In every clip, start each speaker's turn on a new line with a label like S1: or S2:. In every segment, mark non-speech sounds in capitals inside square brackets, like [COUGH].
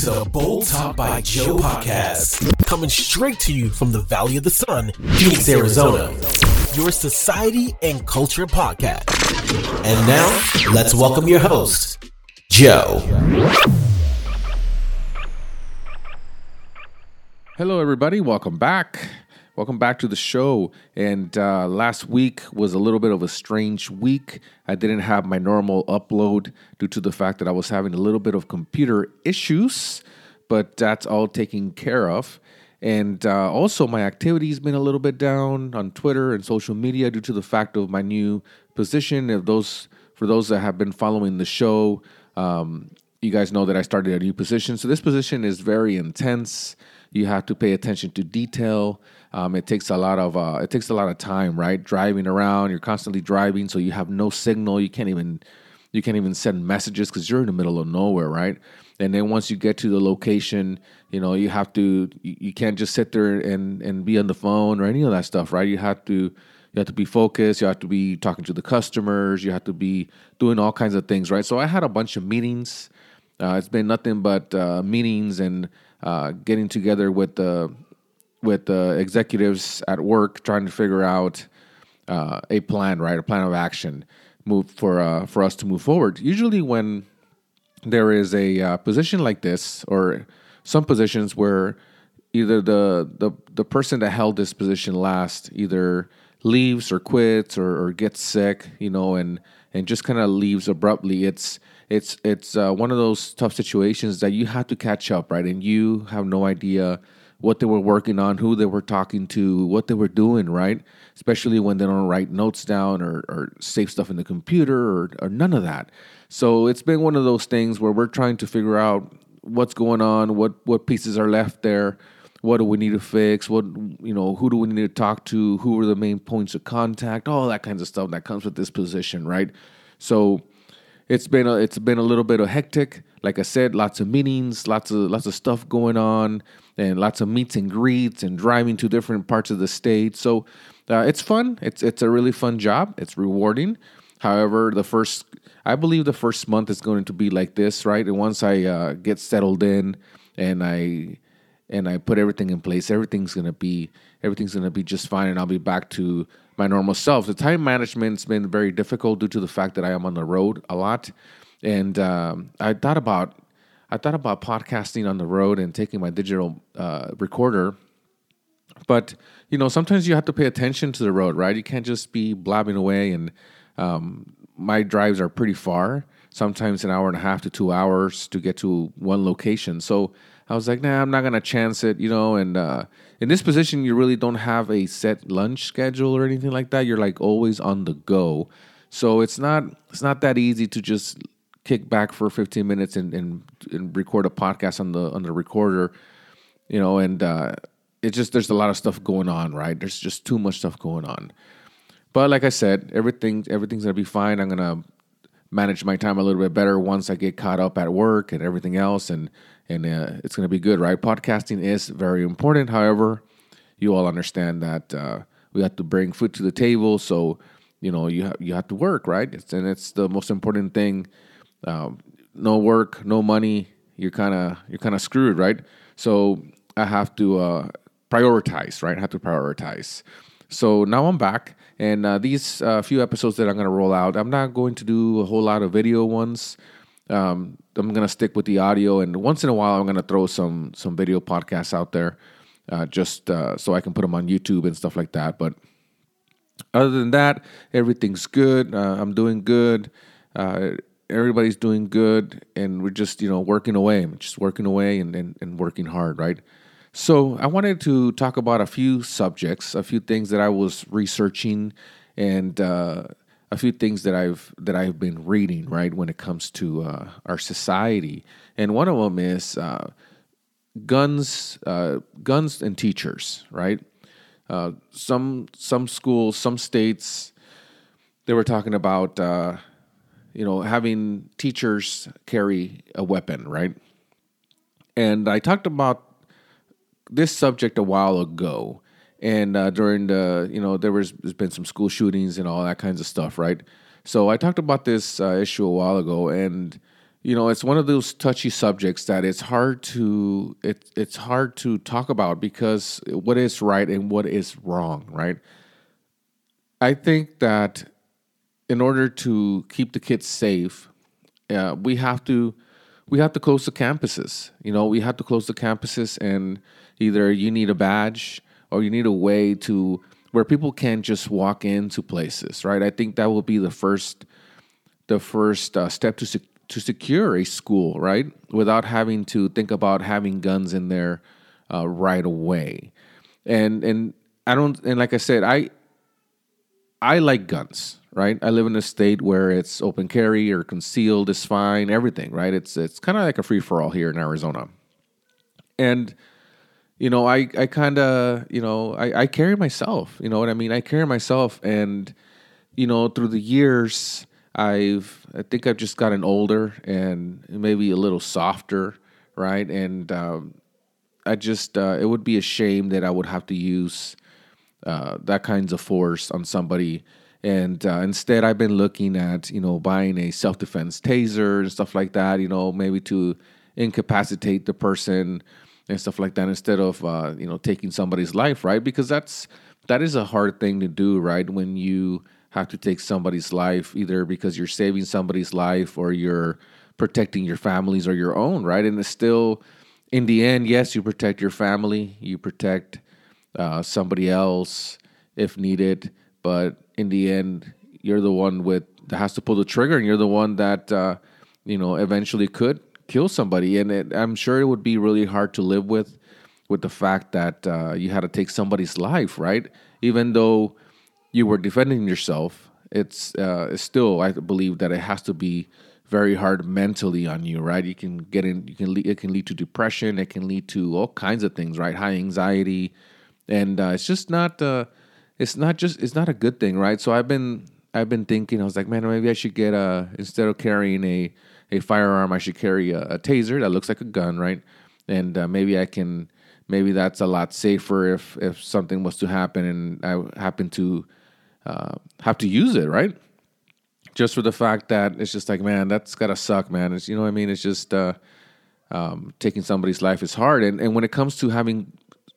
S1: to the Bold Talk by Joe podcast, coming straight to you from the Valley of the Sun, Phoenix, Arizona. Your society and culture podcast. And now, let's welcome your host, Joe.
S2: Hello, everybody. Welcome back. Welcome back to the show. And uh, last week was a little bit of a strange week. I didn't have my normal upload due to the fact that I was having a little bit of computer issues, but that's all taken care of. And uh, also, my activity has been a little bit down on Twitter and social media due to the fact of my new position. If those, for those that have been following the show, um, you guys know that I started a new position. So this position is very intense. You have to pay attention to detail. Um, it takes a lot of uh, it takes a lot of time, right? Driving around, you're constantly driving, so you have no signal. You can't even you can't even send messages because you're in the middle of nowhere, right? And then once you get to the location, you know you have to you, can't just sit there and and be on the phone or any of that stuff, right? You have to you have to be focused. You have to be talking to the customers. You have to be doing all kinds of things, right? So I had a bunch of meetings. Uh, it's been nothing but uh, meetings and uh, getting together with the with the executives at work trying to figure out uh, a plan, right? A plan of action move for uh, for us to move forward. Usually, when there is a uh, position like this, or some positions where either the the the person that held this position last either leaves or quits or, or gets sick, you know, and and just kind of leaves abruptly. It's it's it's uh, one of those tough situations that you have to catch up, right? And you have no idea what they were working on, who they were talking to, what they were doing, right? Especially when they don't write notes down or, or save stuff in the computer or, or none of that. So it's been one of those things where we're trying to figure out what's going on, what what pieces are left there, what do we need to fix, what you know, who do we need to talk to, who are the main points of contact, all that kinds of stuff that comes with this position, right? So it's been a, it's been a little bit of hectic. Like I said, lots of meetings, lots of lots of stuff going on and lots of meets and greets and driving to different parts of the state. So uh, it's fun. It's it's a really fun job. It's rewarding. However, the first I believe the first month is going to be like this, right? And once I uh, get settled in and I and I put everything in place, everything's gonna be everything's gonna be just fine, and I'll be back to my normal self. The time management's been very difficult due to the fact that I am on the road a lot, and um, I thought about I thought about podcasting on the road and taking my digital uh, recorder. But you know, sometimes you have to pay attention to the road, right? You can't just be blabbing away. And um, my drives are pretty far, sometimes an hour and a half to two hours to get to one location. So I was like, nah, I'm not gonna chance it, you know. And uh, in this position, you really don't have a set lunch schedule or anything like that. You're like always on the go, so it's not it's not that easy to just kick back for 15 minutes and, and, and record a podcast on the on the recorder, you know, and uh, it's just there's a lot of stuff going on, right? There's just too much stuff going on. But like I said, everything everything's gonna be fine. I'm gonna manage my time a little bit better once I get caught up at work and everything else, and and uh, it's gonna be good, right? Podcasting is very important. However, you all understand that uh, we have to bring food to the table, so you know you have you have to work, right? It's, and it's the most important thing um, no work, no money, you're kind of you're kind of screwed, right? So I have to uh, prioritize, right? I have to prioritize. So now I'm back, and uh, these uh, few episodes that I'm going to roll out, I'm not going to do a whole lot of video ones. Um, I'm to stick with the audio, and once in a while, I'm to throw some some video podcasts out there, uh, just uh, so I can put them on YouTube and stuff like that. But other than that, everything's good. Uh, I'm doing good everybody's doing good and we're just you know working away just working away and, and, and working hard right so i wanted to talk about a few subjects a few things that i was researching and uh, a few things that i've that i've been reading right when it comes to uh, our society. And one of them is uh, guns uh, guns and teachers right? Uh, some some schools some states they were talking about uh, you know, having teachers carry a weapon, right? And I talked about this subject a while ago, and uh, during the, you know, there was there's been some school shootings and all that kinds of stuff, right? So I talked about this uh, issue a while ago, and you know, it's one of those touchy subjects that it's hard to it, it's hard to talk about because what is right and what is wrong, right? I think that in order to keep the kids safe, uh, we have to we have to close the campuses. You know, we have to close the campuses, and either you need a badge or you need a way to where people can just walk into places, right? I think that will be the first the first uh, step to sec- to secure a school, right? Without having to think about having guns in there uh, right away. And and I don't and like I said, I I like guns, right? I live in a state where it's open carry or concealed is fine, everything, right? It's it's kind of like a free for all here in Arizona. And you know, I I kind of, you know, I I carry myself, you know what I mean? I carry myself and you know, through the years I've I think I've just gotten older and maybe a little softer, right? And um, I just uh, it would be a shame that I would have to use uh, that kinds of force on somebody. And uh, instead, I've been looking at you know buying a self defense taser and stuff like that. You know, maybe to incapacitate the person and stuff like that instead of uh, you know taking somebody's life, right? Because that's that is a hard thing to do, right? When you have to take somebody's life, either because you're saving somebody's life or you're protecting your families or your own, right? And it's still, in the end, yes, you protect your family, you protect uh, somebody else if needed, but in the end, you're the one with that has to pull the trigger, and you're the one that uh, you know eventually could kill somebody. And it, I'm sure it would be really hard to live with, with the fact that uh, you had to take somebody's life, right? Even though you were defending yourself, it's, uh, it's still I believe that it has to be very hard mentally on you, right? You can get in, you can lead, it can lead to depression, it can lead to all kinds of things, right? High anxiety, and uh, it's just not, uh, it's not just, it's not a good thing, right? So I've been, I've been thinking, I was like, man, maybe I should get a instead of carrying a a firearm, I should carry a, a taser that looks like a gun, right? And uh, maybe I can, maybe that's a lot safer if if something was to happen and I happen to uh, have to use it, right? Just for the fact that it's just like, man, that's gotta suck, man. It's you know what I mean. It's just uh, um, taking somebody's life is hard, and and when it comes to having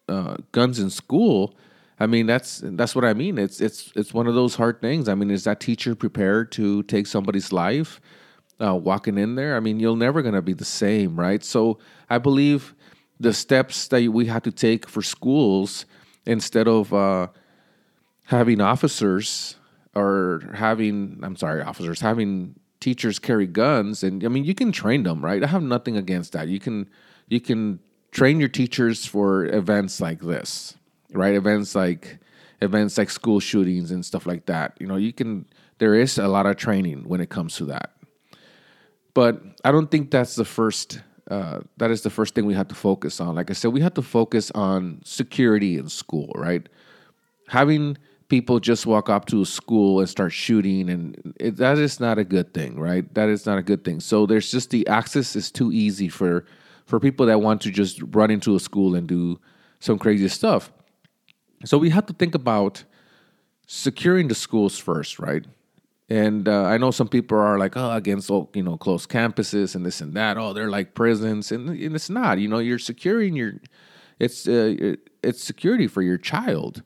S2: uh, guns in school, I mean that's that's what I mean. It's it's it's one of those hard things. I mean, is that teacher prepared to take somebody's life? Uh, walking in there, I mean, you're never gonna be the same, right? So I believe the steps that we have to take for schools instead of uh, having officers or having I'm sorry, officers having teachers carry guns and I mean you can train them, right? I have nothing against that. You can you can train your teachers for events like this, right? Events like events like school shootings and stuff like that. You know, you can there is a lot of training when it comes to that. But I don't think that's the first uh, that is the first thing we have to focus on. Like I said, we have to focus on security in school, right? Having people just walk up to a school and start shooting and it, that is not a good thing right that is not a good thing so there's just the access is too easy for for people that want to just run into a school and do some crazy stuff so we have to think about securing the schools first right and uh, I know some people are like, oh, against oh, you know closed campuses and this and that. Oh, they're like prisons, and, and it's not. You know, you're securing your, it's uh, it's security for your child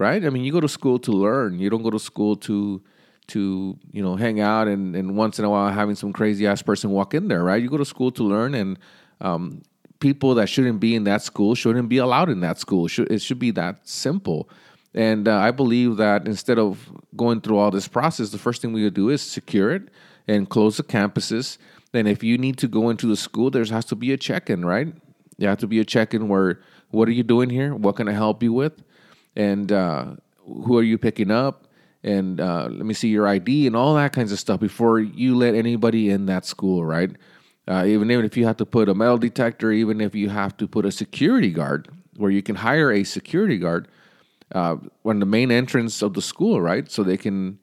S2: right? I mean, you go to school to learn. You don't go to school to to you know hang out and, and once in a while having some crazy ass person walk in there, right? You go to school to learn, and um, people that shouldn't be in that school shouldn't be allowed in that school. It should be that simple. And uh, I believe that instead of going through all this process, the first thing we would do is secure it and close the campuses. Then, if you need to go into the school, there has to be a check in, right? There has to be a check in where, what are you doing here? What can I help you with? and uh, who are you picking up and uh, let me see your ID and all that kinds of stuff before you let anybody in that school, right? Uh, even if you have to put a metal detector, even if you have to put a security guard, where you can hire a security guard uh, on the main entrance of the school, right? So they can,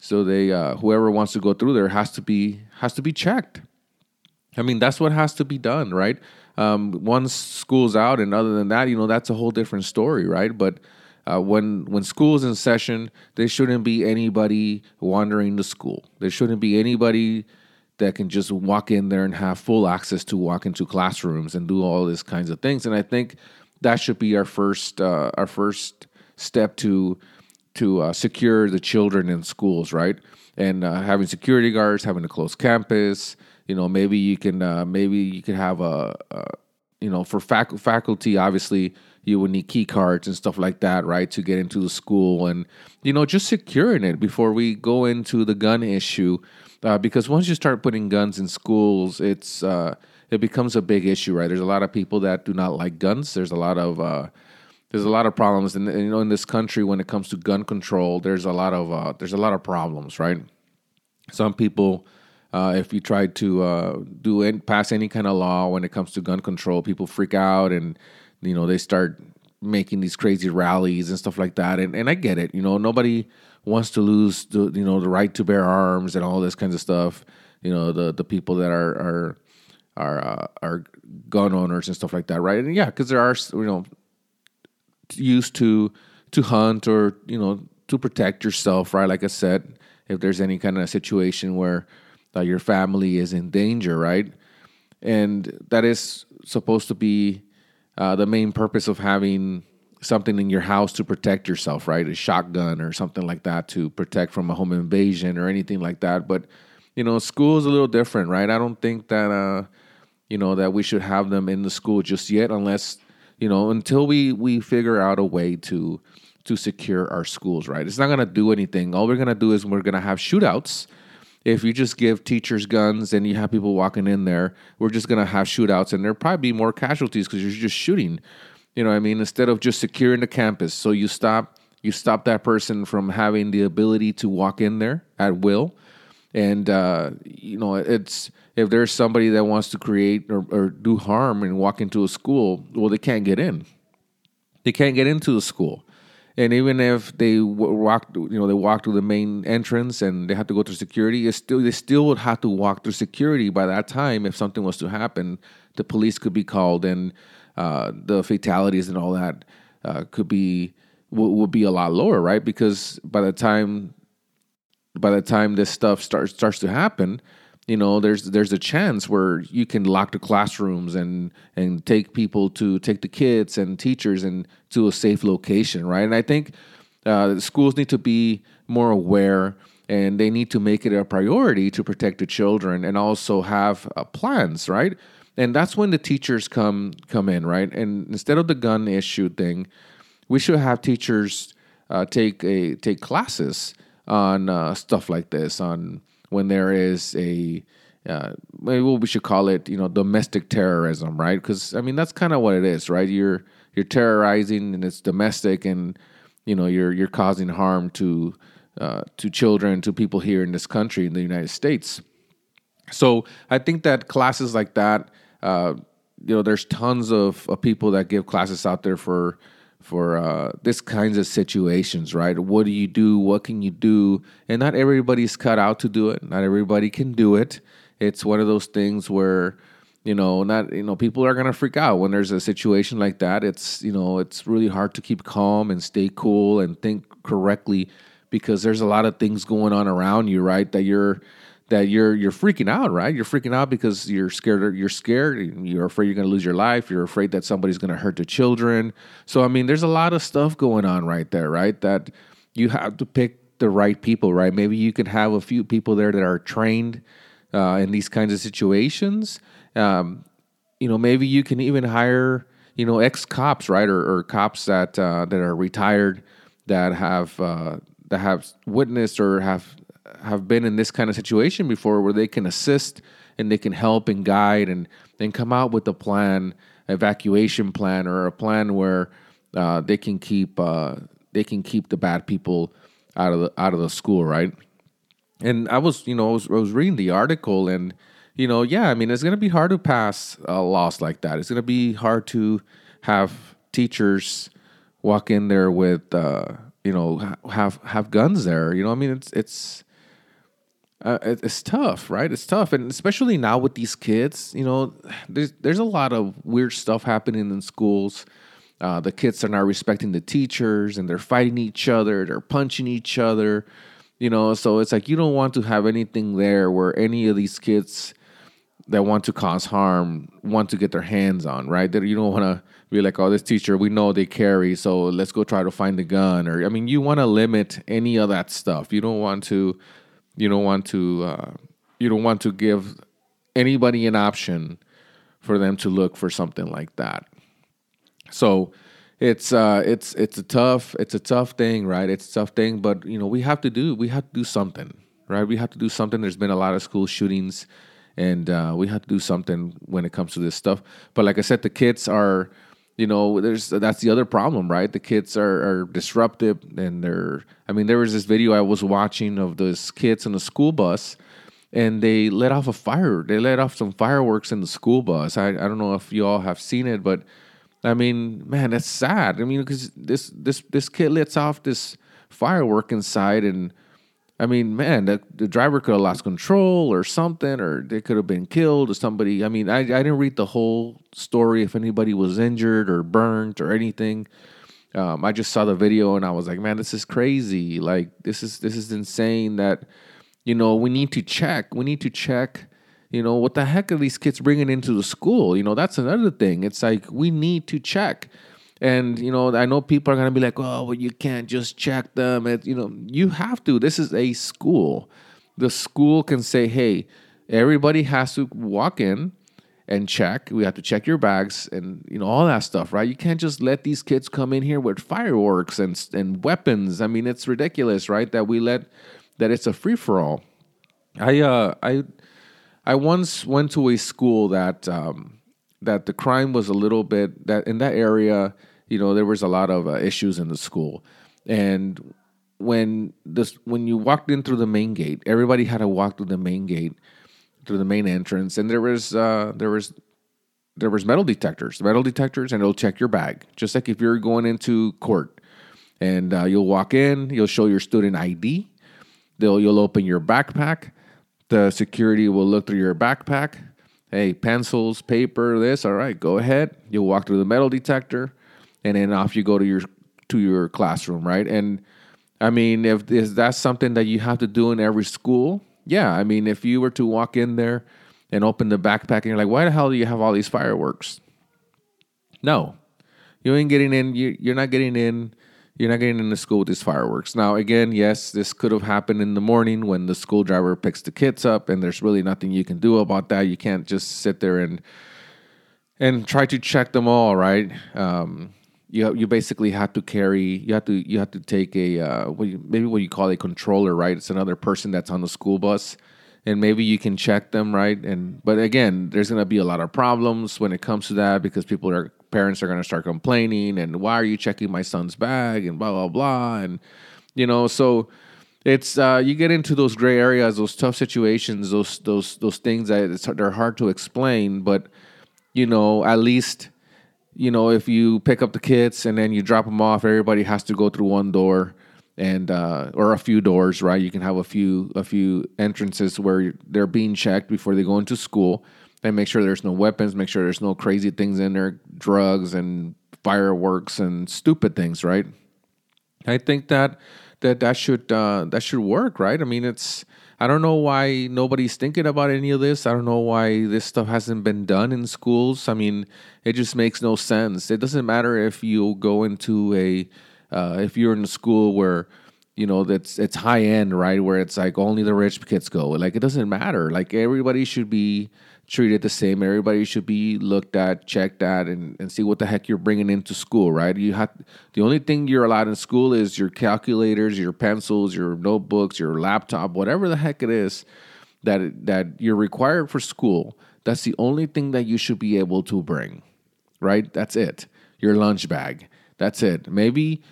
S2: so they uh, whoever wants to go through there has to be has to be checked. I mean, that's what has to be done, right? Um, once school's out, and other than that, you know, that's a whole different story, right? But uh, when when school's in session, there shouldn't be anybody wandering the school. There shouldn't be anybody that can just walk in there and have full access to walk into classrooms and do all these kinds of things. And I think that should be our first uh, our first step to to uh, secure the children in schools, right? And uh, having security guards, having a closed campus. You know, maybe you can uh, maybe you can have a, a you know for fac- faculty. Obviously, you would need key cards and stuff like that, right, to get into the school and you know just securing it before we go into the gun issue. Uh, because once you start putting guns in schools, it's uh, it becomes a big issue, right? There's a lot of people that do not like guns. There's a lot of uh, there's a lot of problems, and, you know, in this country, when it comes to gun control, there's a lot of uh, there's a lot of problems, right? Some people, uh, if you try to uh, do any, pass any kind of law when it comes to gun control, people freak out, and you know they start making these crazy rallies and stuff like that. And and I get it, you know, nobody wants to lose the you know the right to bear arms and all this kinds of stuff. You know, the the people that are are are uh, are gun owners and stuff like that, right? And yeah, because there are you know used to to hunt or you know to protect yourself, right? Like I said, if there's any kind of situation where uh, your family is in danger, right? And that is supposed to be uh, the main purpose of having something in your house to protect yourself, right? A shotgun or something like that to protect from a home invasion or anything like that. But you know, school is a little different, right? I don't think that uh, you know that we should have them in the school just yet, unless you know, until we we figure out a way to to secure our schools, right? It's not going to do anything. All we're going to do is we're going to have shootouts. If you just give teachers guns and you have people walking in there, we're just going to have shootouts and there'll probably be more casualties because you're just shooting. You know I mean? Instead of just securing the campus. So you stop you stop that person from having the ability to walk in there at will. And uh, you know, it's if there's somebody that wants to create or, or do harm and walk into a school, well, they can't get in. They can't get into the school. And even if they walk, you know, they walk through the main entrance and they have to go through security, it's still they still would have to walk through security. By that time, if something was to happen, the police could be called, and uh, the fatalities and all that uh, could be would be a lot lower, right? Because by the time by the time this stuff starts starts to happen, you know there's there's a chance where you can lock the classrooms and and take people to take the kids and teachers and to a safe location right and i think uh, schools need to be more aware and they need to make it a priority to protect the children and also have uh, plans right and that's when the teachers come come in right? And instead of the gun issue thing we should have teachers uh, take a take classes on uh, stuff like this on when there is a uh, maybe we should call it you know domestic terrorism right? Because i mean that's kind of what it is right? You're you're terrorizing and it's domestic and you know you're you're causing harm to uh, to children to people here in this country in the united states. So i think that classes like that uh, you know there's tons of, of people that give classes out there for for uh, this kinds of situations, right? What do you do? What can you do? And not everybody's cut out to do it. Not everybody can do it. It's one of those things where you know not you know people are gonna freak out when there's a situation like that. It's you know it's really hard to keep calm and stay cool and think correctly because there's a lot of things going on around you, right? That you're that you're you're freaking out, right? You're freaking out because you're scared. You're scared. You're afraid you're going to lose your life. You're afraid that somebody's going to hurt the children. So I mean, there's a lot of stuff going on right there, right? That you have to pick the right people, right? Maybe you can have a few people there that are trained uh, in these kinds of situations. Um, you know, maybe you can even hire you know ex cops, right, or, or cops that uh, that are retired that have uh, that have witnessed or have have been in this kind of situation before where they can assist and they can help and guide and then come out with a plan, evacuation plan, or a plan where uh, they can keep uh, they can keep the bad people out of the out of the school, right? And I was, you know, I was, I was reading the article, and you know, yeah, I mean, it's gonna be hard to pass a laws like that. It's gonna be hard to have teachers walk in there with, uh, you know, have have guns there. You know, I mean, it's it's uh, it's tough, right? It's tough, and especially now with these kids, you know, there's there's a lot of weird stuff happening in schools. Uh, the kids are not respecting the teachers, and they're fighting each other. They're punching each other. you know. So it's like you don't want to have anything there where any of these kids that want to cause harm want to get their hands on, right? That you don't want to be like, oh, this teacher, we know they carry, so let's go try to find the gun. Or I mean, you want to limit any of that stuff. You don't want to, you don't want to, uh, you don't want to give anybody an option for them to look for something like that. So it's uh it's it's a tough it's a tough thing, right? It's a tough thing, but you know, we have to do we have to do something, right? We have to do something. There's been a lot of school shootings and uh, we have to do something when it comes to this stuff. But like I said, the kids are you know there's that's the other problem right? The kids are, are disruptive and they're i mean there was this video i was watching of those kids in the school bus and they let off a fire. They let off some fireworks in the school bus. I, I don't know if you all have seen it but i mean man that's sad. I mean because this this this kid lets off this firework inside and I mean, man, the, the driver could have lost control or something, or they could have been killed or somebody. I mean, I, I didn't read the whole story if anybody was injured or burnt or anything. Um, I just saw the video and I was like, man, this is crazy. Like, this is this is insane. That you know, we need to check. We need to check. You know, what the heck are these kids bringing into the school? You know, that's another thing. It's like we need to check. And you know, I know people are gonna be like, "Oh, well, you can't just check them." It, you know, you have to. This is a school. The school can say, "Hey, everybody has to walk in and check. We have to check your bags and you know all that stuff, right? You can't just let these kids come in here with fireworks and and weapons. I mean, it's ridiculous, right? That we let that it's a free for all. I uh I I once went to a school that um, that the crime was a little bit that in that area you know, there was a lot of uh, issues in the school, and when this when you walked in through the main gate, everybody had to walk through the main gate, through the main entrance, and there was uh, there was there was metal detectors, metal detectors, and it'll check your bag, just like if you're going into court, and uh, you'll walk in, you'll show your student ID, they'll you'll open your backpack, the security will look through your backpack. Hey, pencils, paper, this, all right, go ahead. You'll walk through the metal detector and then off you go to your to your classroom, right? And I mean, if is that something that you have to do in every school? Yeah, I mean, if you were to walk in there and open the backpack and you're like, why the hell do you have all these fireworks? No, you ain't getting in. You, you're not getting in. You're not getting into school with these fireworks. Now, again, yes, this could have happened in the morning when the school driver picks the kids up, and there's really nothing you can do about that. You can't just sit there and and try to check them all, right? Um, you you basically have to carry you have to you have to take a uh, what you, maybe what you call a controller right it's another person that's on the school bus and maybe you can check them right and but again there's to be a lot of problems when it comes to that because people are parents are going to start complaining and why are you checking my son's bag and blah blah blah and you know so it's uh, you get into those gray areas those tough situations those those those things that they're hard to explain but you know at least you know, if you pick up the kids and then you drop them off, everybody has to go through one door and uh, or a few doors, right? You can have a few a few entrances where they're being checked before they go into school, and make sure there's no weapons, make sure there's no crazy things in there, drugs and fireworks and stupid things, right? I think that that that should uh, that should work, right? I mean, it's I don't know why nobody's thinking about any of this. I don't know why this stuff hasn't been done in schools. I mean, it just makes no sense. It doesn't matter if you go into a, uh, if you're in a school where, you know, that's it's high end, right? Where it's like only the rich kids go. Like it doesn't matter. Like everybody should be treated the same. Everybody should be looked at, checked at, and, and see what the heck you're bringing into school, right? You have the only thing you're allowed in school is your calculators, your pencils, your notebooks, your laptop, whatever the heck it is that that you're required for school. That's the only thing that you should be able to bring, right? That's it. Your lunch bag. That's it. Maybe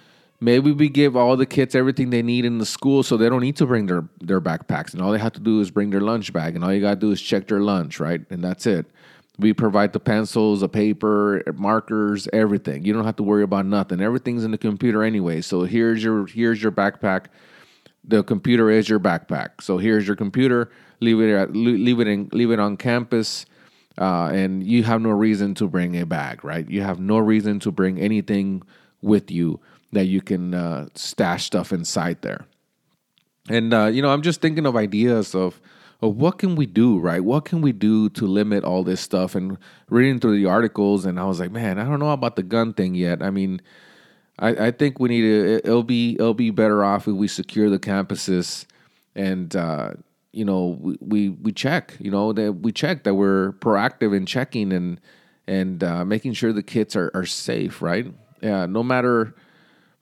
S2: maybe we give all the kids everything they need in the school so they don't need to bring their, their backpacks and all they have to do is bring their lunch bag and all you got to do is check their lunch right? And that's it. We provide the pencils the paper markers everything. You don't have to worry about nothing. Everything's in the computer anyway. So here's your here's your backpack. The computer is your backpack. So here's your computer. Leave it at, leave it in leave it on campus uh, and you have no reason to bring a bag right? You have no reason to bring anything with you that you can uh, stash stuff inside there. And uh, you know, I'm just thinking of ideas of of what can we do, right? What can we do to limit all this stuff? And reading through the articles, and I was like, man, I don't know about the gun thing yet. I mean, I, I think we need to. It'll be it'll be better off if we secure the campuses, and uh, you know we, we, we check. You know that we check that we're proactive in checking and and uh, making sure the kids are, are safe. Right? Yeah. No matter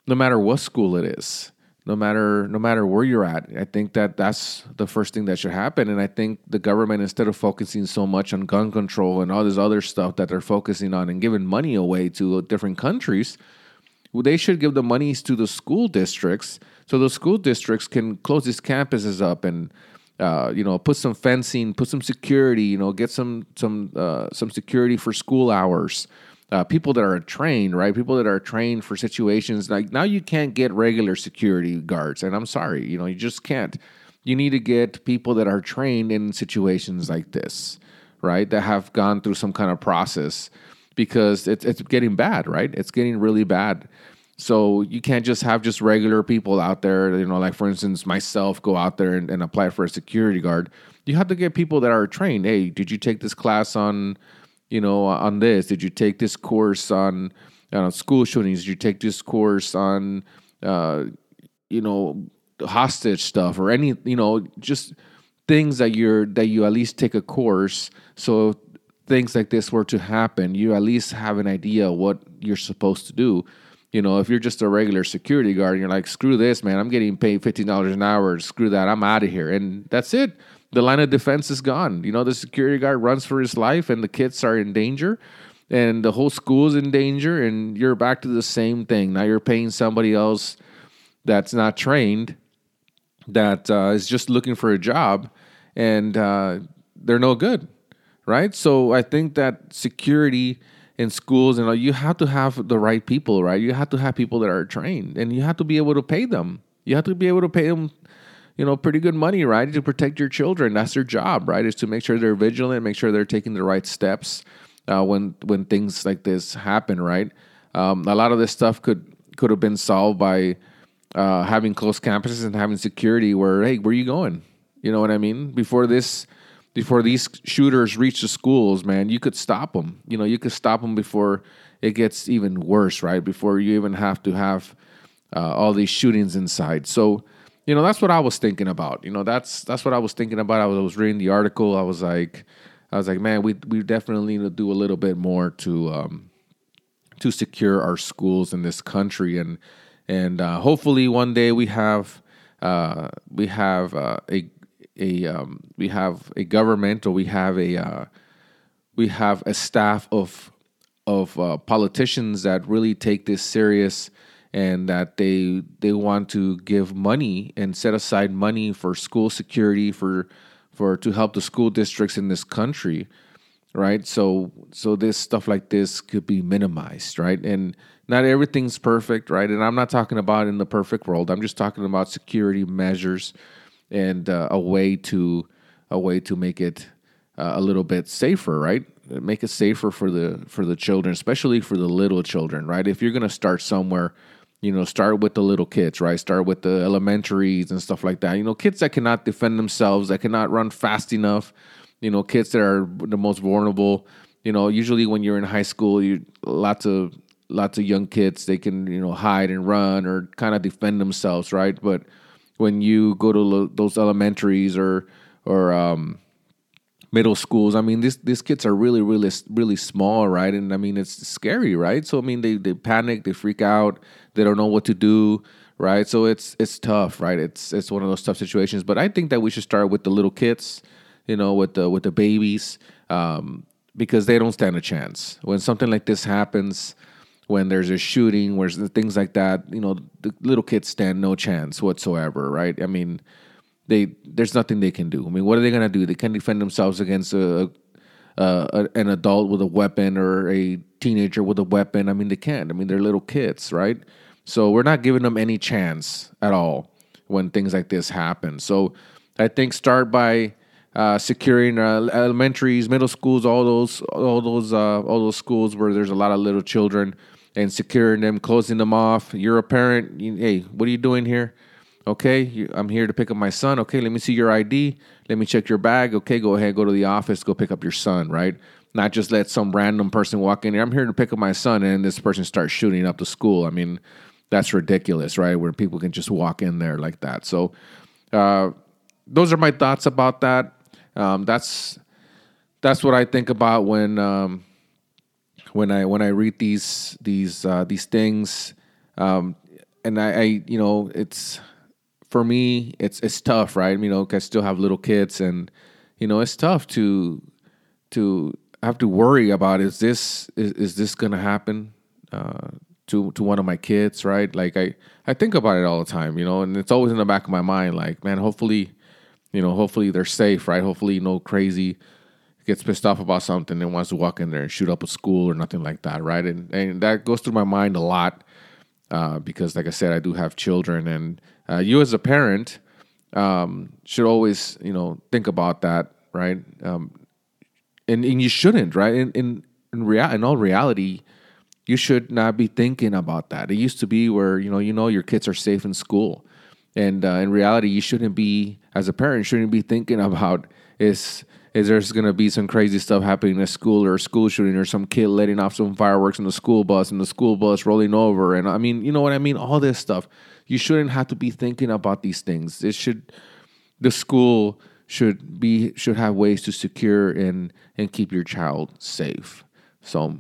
S2: no matter what school it is, no matter no matter where you're at. I think that that's the first thing that should happen. And I think the government, instead of focusing so much on gun control and all this other stuff that they're focusing on and giving money away to different countries they should give the monies to the school districts so the school districts can close these campuses up and uh, you know put some fencing put some security you know get some some uh, some security for school hours uh, people that are trained right people that are trained for situations like now you can't get regular security guards and i'm sorry you know you just can't you need to get people that are trained in situations like this right that have gone through some kind of process because it's it's getting bad, right? It's getting really bad. So you can't just have just regular people out there, you know, like for instance, myself go out there and, and apply for a security guard. You have to get people that are trained. Hey, did you take this class on, you know, on this? Did you take this course on, on school shootings? Did you take this course on, uh, you know, hostage stuff or any, you know, just things that you're that you at least take a course so things like this were to happen, you at least have an idea what you're supposed to do. You know, if you're just a regular security guard and you're like, screw this, man, I'm getting paid $15 an hour, screw that, I'm out of here. And that's it. The line of defense is gone. You know, the security guard runs for his life and the kids are in danger and the whole school is in danger and you're back to the same thing. Now you're paying somebody else that's not trained, that uh, is just looking for a job, and uh, they're no good right? So I think that security in schools and know, you have to have the right people, right? You have to have people that are trained, and you have to be able to pay them. You have to be able to pay them, you know, pretty good money, right, to protect your children. That's their job, right? Is to make sure they're vigilant, make sure they're taking the right steps uh, when when things like this happen, right? Um, a lot of this stuff could could have been solved by uh, having closed campuses and having security. Where hey, where are you going? You know what I mean? Before this before these shooters reach the schools, man, you could stop them. You know, you could stop them before it gets even worse, right? Before you even have to have uh, all these shootings inside. So, you know, that's what I was thinking about. You know, that's that's what I was thinking about. I was, I was reading the article. I was like, I was like, man, we we definitely need to do a little bit more to um, to secure our schools in this country, and and uh, hopefully one day we have uh, we have uh, a a um, we have a government or we have a uh, we have a staff of of uh, politicians that really take this serious and that they they want to give money and set aside money for school security for for to help the school districts in this country right so so this stuff like this could be minimized right and not everything's perfect right and i'm not talking about in the perfect world i'm just talking about security measures and uh, a way to a way to make it uh, a little bit safer, right? Make it safer for the for the children, especially for the little children, right? If you're gonna start somewhere, you know, start with the little kids, right? Start with the elementaries and stuff like that. You know, kids that cannot defend themselves, that cannot run fast enough. You know, kids that are the most vulnerable. You know, usually when you're in high school, you lots of lots of young kids they can you know hide and run or kind of defend themselves, right? But when you go to those elementaries or or um, middle schools. I mean, these these kids are really, really, really small, right? And I mean, it's scary, right? So I mean, they they panic, they freak out, they don't know what to do, right? So it's it's tough, right? It's it's one of those tough situations. But I think that we should start with the little kids, you know, with the with the babies, um, because they don't stand a chance when something like this happens when there's a shooting, where things like that, you know, the little kids stand no chance whatsoever, right? I mean, they there's nothing they can do. I mean, what are they gonna do? They can't defend themselves against a, a, an adult with a weapon or a teenager with a weapon. I mean, they can't. I mean, they're little kids, right? So we're not giving them any chance at all when things like this happen. So I think start by uh, securing uh, elementaries, middle schools, all those, all those, uh, all those schools where there's a lot of little children and securing them, closing them off. You're a parent. You, hey, what are you doing here? Okay, I'm here to pick up my son. Okay, let me see your ID. Let me check your bag. Okay, go ahead, go to the office, go pick up your son, right? Not just let some random person walk in here. I'm here to pick up my son, and this person starts shooting up the school. I mean, that's ridiculous, right? Where people can just walk in there like that. So, uh, those are my thoughts about that. Um, that's that's what I think about when um, when I when I read these these uh, these things. Um, and I, I, you know, it's for me, it's it's tough, right? You know, I still have little kids, and you know, it's tough to to have to worry about is this is, is this gonna happen uh, to to one of my kids, right? Like I I think about it all the time, you know, and it's always in the back of my mind, like man, hopefully, you know, hopefully they're safe, right? Hopefully, no crazy gets pissed off about something and wants to walk in there and shoot up a school or nothing like that, right? And and that goes through my mind a lot uh, because, like I said, I do have children, and uh, you as a parent um, should always, you know, think about that, right? Um, and and you shouldn't, right? In in in, in all reality, you should not be thinking about that. It used to be where you know you know your kids are safe in school, and uh, in reality, you shouldn't be as a parent shouldn't be thinking [LAUGHS] about is is there's going to be some crazy stuff happening in a school or a school shooting or some kid letting off some fireworks in the school bus and the school bus rolling over and I mean, you know what I mean, all this stuff. You shouldn't have to be thinking about these things. It should the school should be should have ways to secure and and keep your child safe. So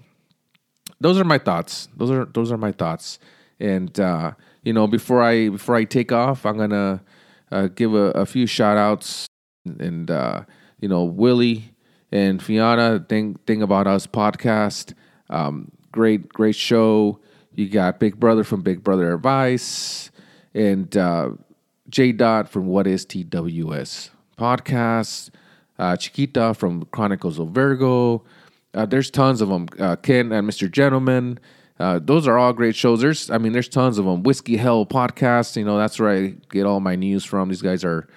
S2: those are my thoughts. Those are those are my thoughts. And uh, you know, before I before I take off, I'm gonna uh, give a, a, few shout outs and uh, you know, Willie and Fiona, thing thing about us podcast. Um, great, great show. You got Big Brother from Big Brother Advice and uh, J Dot from What Is TWS podcast. Uh, Chiquita from Chronicles of Virgo. Uh, there's tons of them. Uh, Ken and Mr. Gentleman. Uh, those are all great shows. There's, I mean, there's tons of them. Whiskey Hell podcast. You know, that's where I get all my news from. These guys are,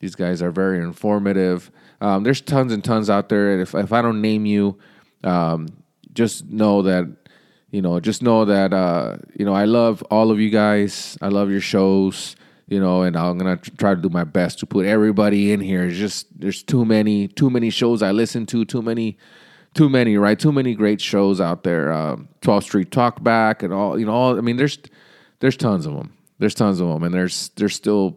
S2: these guys are very informative. Um, there's tons and tons out there. If if I don't name you, um, just know that you know. Just know that uh, you know I love all of you guys. I love your shows. You know, and I'm gonna try to do my best to put everybody in here. It's just there's too many, too many shows I listen to. Too many, too many, right? Too many great shows out there. Um, 12th Street Talkback and all. You know, all. I mean, there's there's tons of them. There's tons of them, and there's there's still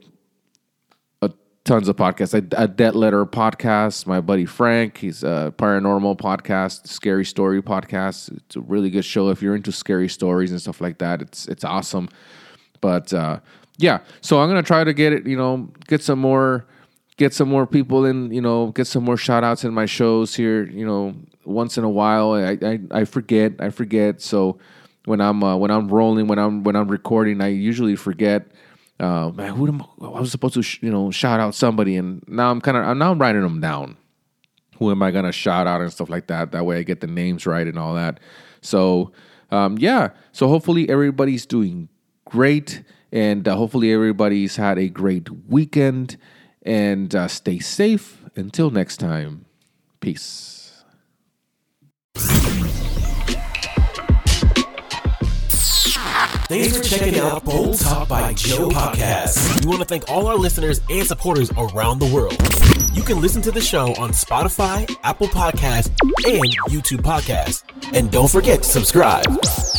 S2: tons of podcasts. A, a Debt Letter podcast. My buddy Frank, he's a paranormal podcast, scary story podcast. It's a really good show if you're into scary stories and stuff like that. It's it's awesome. But uh, yeah, so I'm gonna try to get it. You know, get some more, get some more people in. You know, get some more shout outs in my shows here. You know, once in a while, I I, I forget. I forget. So when I'm uh, when I'm rolling, when I'm when I'm recording, I usually forget uh, man, who am I, I was supposed to, sh- you know, shout out somebody, and now I'm kind of now I'm writing them down. Who am I gonna shout out and stuff like that? That way I get the names right and all that. So um, yeah, so hopefully everybody's doing great, and uh, hopefully everybody's had a great weekend, and uh, stay safe. Until next time, peace.
S1: Thanks for checking out Bold Talk by Joe podcast. We want to thank all our listeners and supporters around the world. You can listen to the show on Spotify, Apple Podcasts, and YouTube Podcasts. And don't forget to subscribe.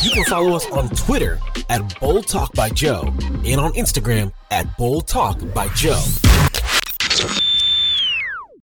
S1: You can follow us on Twitter at Bold Talk by Joe and on Instagram at Bold Talk by Joe.